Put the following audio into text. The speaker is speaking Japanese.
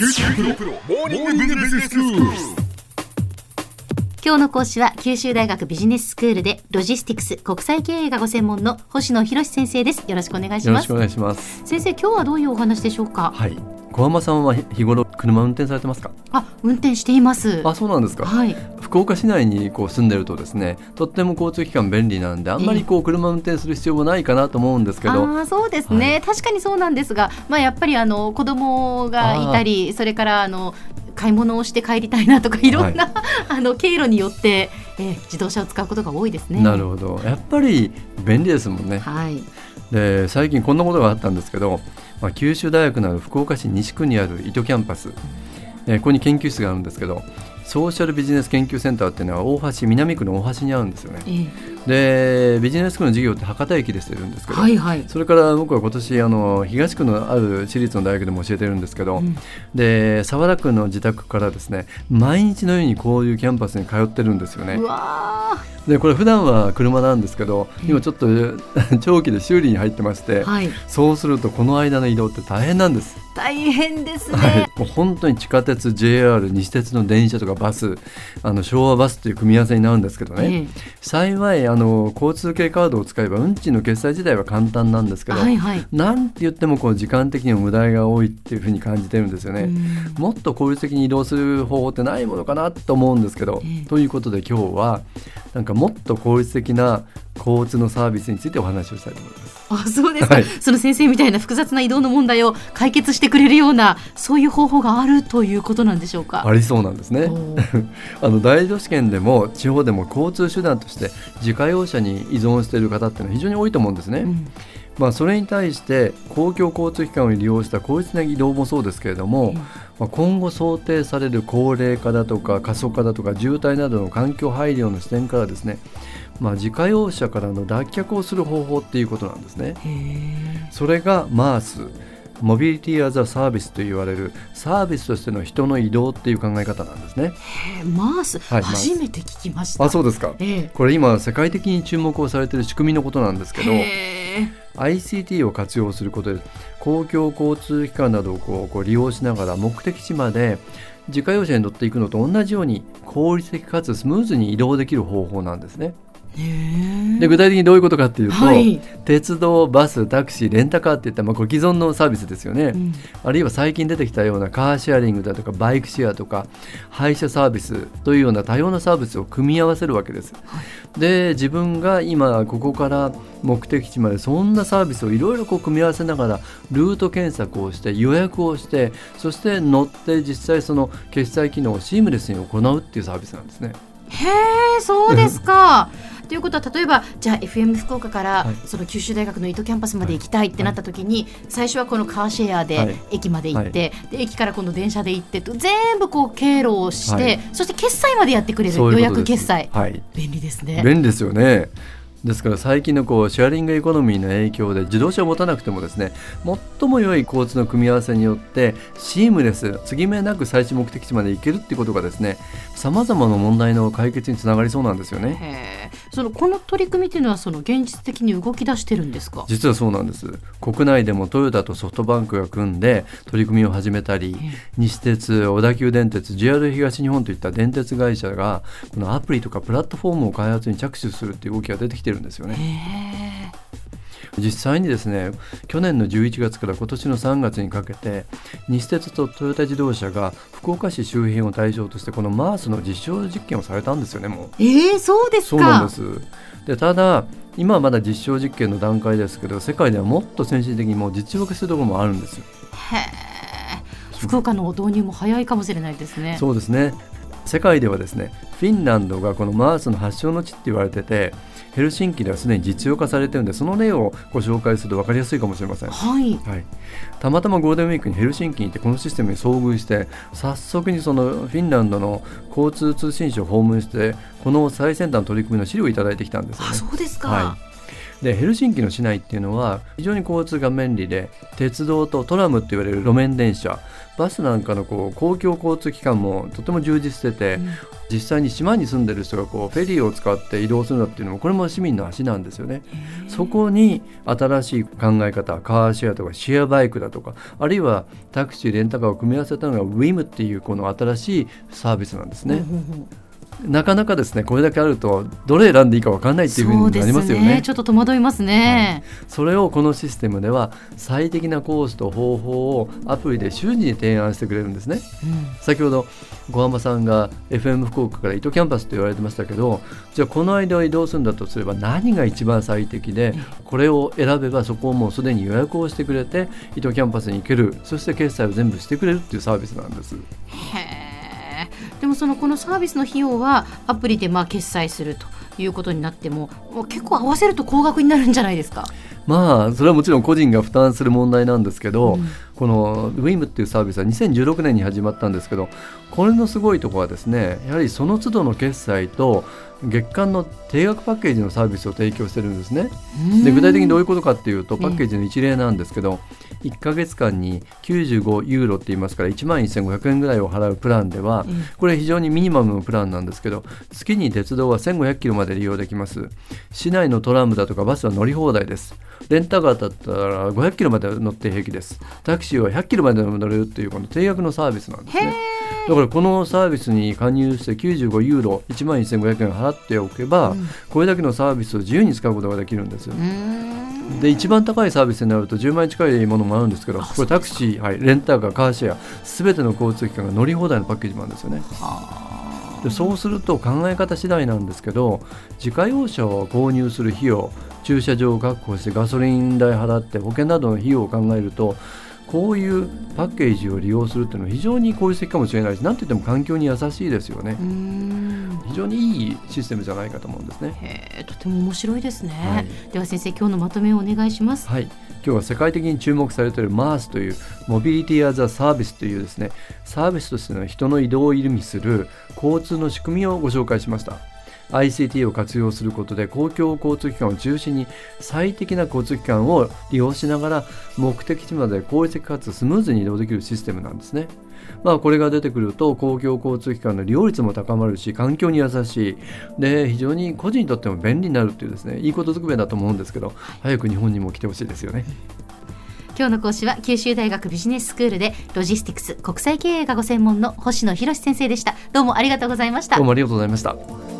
九州大学モーニングビジネススクール。今日の講師は九州大学ビジネススクールでロジスティクス国際経営がご専門の星野博先生ですよろしくお願いしますよろしくお願いします。先生今日はどういうお話でしょうか？はい。小浜さんは日頃車運転されてますか？あ運転していますあ、そうなんですか。はい福岡市内にこう住んでるとですね、とっても交通機関便利なんで、あんまりこう車運転する必要もないかなと思うんですけど。ああそうですね、はい確かにそうなんですが、まあ、やっぱりあの子供がいたりそれからあの買い物をして帰りたいなとかいろんな、あの経路によって、えー自動車を使うことが多いですね。なるほど。やっぱり便利ですもんね。はい、で、最近こんなことがあったんですけど、まあ、九州大学のある福岡市西区にある糸キャンパス、えーここに研究室があるんですけど、ソーシャルビジネス研究センターっていうのは大橋南区の大橋にあるんですよね。えーでビジネス区の授業って博多駅でしてるんですけど、はいはい。それから僕は今年あの東区のある私立の大学でも教えてるんですけど、うんで沢田区の自宅からですね毎日のようにこういうキャンパスに通ってるんですよねでこれ普段は車なんですけどうん今ちょっと 長期で修理に入ってまして、ーはいそうするとこの間の移動って大変なんです。大変ですね。はい、もう本当に地下鉄 JR 西鉄の電車とかバスあの昭和バスという組み合わせになるんですけどね、え幸いあの交通系カードを使えば運賃の決済自体は簡単なんですけど、ーはいはい。なんて言ってもこう時間的にも無駄が多いっていうふうに感じてるんですよね。うんもっと効率的に移動する方法ってないものかなと思うんですけど、ええということで今日はなんかもっと効率的な交通のサービスについてお話をしたいと思います。あそうですか、はいその先生みたいな複雑な移動の問題を解決してくれるようなそういう方法があるということなんでしょうか。ありそうなんですね。あの大都市圏でも地方でも交通手段として自家用車に依存している方っていうのは非常に多いと思うんですね。うんまあそれに対して公共交通機関を利用した効率的な移動もそうですけれども、うん。まあ、今後想定される高齢化だとか過疎化だとか渋滞などの環境配慮の視点からですね、まあ、自家用車からの脱却をする方法っていうことなんですね。それが MaaS モビリティ・アザ・サービスと言われるサービスとしての人の移動っていう考え方なんですね。マース、はい初めて聞きました。あそうですかええこれ今世界的に注目をされている仕組みのことなんですけどへ ICT を活用することで公共交通機関などをこう利用しながら目的地まで自家用車に乗っていくのと同じように効率的かつスムーズに移動できる方法なんですね。で具体的にどういうことかっていうと、はい。鉄道バスタクシーレンタカーっていったまあこれ既存のサービスですよね、うん。あるいは最近出てきたようなカーシェアリングだとかバイクシェアとか配車サービスというような多様なサービスを組み合わせるわけです。で自分が今ここから目的地までそんなサービスをいろいろこう組み合わせながらルート検索をして予約をしてそして乗って実際その決済機能をシームレスに行うっていうサービスなんですね。へえそうですか。ということは例えばじゃあ FM 福岡から、はい。その九州大学の糸キャンパスまで行きたいってなった時に、最初はこのカーシェアはい。で駅まで行って、で駅から今度電車で行ってと全部こう経路をして、はい。そして決済までやってくれる。予約決済。はい。便利ですね。便利ですよね。ですから最近のこうシェアリングエコノミーの影響で自動車を持たなくてもですね最も良い交通の組み合わせによってシームレス継ぎ目なく最終目的地まで行けるっていうことがですねさまざまな問題の解決につながりそうなんですよね。そのこの取り組みっていうのはその現実的に動き出してるんですか？実はそうなんです国内でもトヨタとソフトバンクが組んで取り組みを始めたり西鉄小田急電鉄 JR 東日本といった電鉄会社がこのアプリとかプラットフォームを開発に着手するっていう動きが出てきてるんですよね。実際にですね去年の11月から今年の3月にかけて西鉄とトヨタ自動車が福岡市周辺を対象としてこの MaaS の実証実験をされたんですよねもう。えー、そうですか。そうなんですでただ今はまだ実証実験の段階ですけど世界ではもっと先進的にもう実用化するところもあるんですよ。へえ福岡の導入も早いかもしれないですね。そうですね世界ではですねフィンランドがこの MaaS の発祥の地って言われててヘルシンキではすでに実用化されてるんでその例をご紹介すると分かりやすいかもしれません。はい。はい、たまたまゴールデンウィークにヘルシンキに行ってこのシステムに遭遇して早速にそのフィンランドの交通通信省を訪問してこの最先端の取り組みの資料をいただいてきたんですよあね。そうですか。はでヘルシンキの市内っていうのは非常に交通が便利で鉄道とトラムって言われる路面電車バスなんかのこう公共交通機関もとても充実してて、うん、実際に島に住んでる人がこうフェリーを使って移動するんだっていうのもこれも市民の足なんですよね。そこに新しい考え方カーシェアとかシェアバイクだとかあるいはタクシーレンタカーを組み合わせたのが WIM っていうこの新しいサービスなんですね。うんなかなかですねこれだけあるとどれ選んでいいか分かんないっていうふうになりますよね、ね、ちょっと戸惑いますね、はい、それをこのシステムでは最適なコースと方法をアプリで瞬時に提案してくれるんですね、うん、先ほど小浜さんが FM 福岡から糸キャンパスと言われてましたけどじゃあこの間を移動するんだとすれば何が一番最適でこれを選べばそこをもうすでに予約をしてくれて糸キャンパスに行ける。そして決済を全部してくれるっていうサービスなんです。へでもそのこのサービスの費用はアプリでまあ決済するということになっても結構合わせると高額になるんじゃないですか？まあそれはもちろん個人が負担する問題なんですけど、うん、この WIM っていうサービスは2016年に始まったんですけどこれのすごいところはですねやはりその都度の決済と月間の定額パッケージのサービスを提供してるんですね。で具体的にどういうことかっていうとパッケージの一例なんですけど、1か月間に95ユーロって言いますから1万1500円ぐらいを払うプランではこれ非常にミニマムのプランなんですけど月に鉄道は1500キロまで利用できます。市内のトラムだとかバスは乗り放題です。レンタカーだったら500キロまで乗って平気です。タクシーは100キロまで乗れるっていうこの定額のサービスなんですね。だからこのサービスに加入して95ユーロ1万1500円払っておけば、うん、これだけのサービスを自由に使うことができるんですよ。で一番高いサービスになると10万円近いものもあるんですけどこれタクシー、はい、レンタカーカーシェアすべての交通機関が乗り放題のパッケージなんですよね。でそうすると考え方次第なんですけど自家用車を購入する費用駐車場を確保してガソリン代払って保険などの費用を考えるとこういうパッケージを利用するっていうのは非常に効率的かもしれないし何といっても環境に優しいですよね。非常にいいシステムじゃないかと思うんですね。とても面白いですね、はい、では先生今日のまとめをお願いします。はい。今日は世界的に注目されている MaaS というモビリティアザサービスというですねサービスとしての人の移動を意味する交通の仕組みをご紹介しました ICT を活用することで公共交通機関を中心に最適な交通機関を利用しながら目的地まで効率的かつスムーズに移動できるシステムなんですね。まあ、これが出てくると公共交通機関の利用率も高まるし環境に優しい。で非常に個人にとっても便利になるっていうですねいいことずくめだと思うんですけど早く日本にも来てほしいですよね。今日の講師は九州大学ビジネススクールでロジスティクス国際経営がご専門の星野博先生でした。どうもありがとうございました。どうもありがとうございました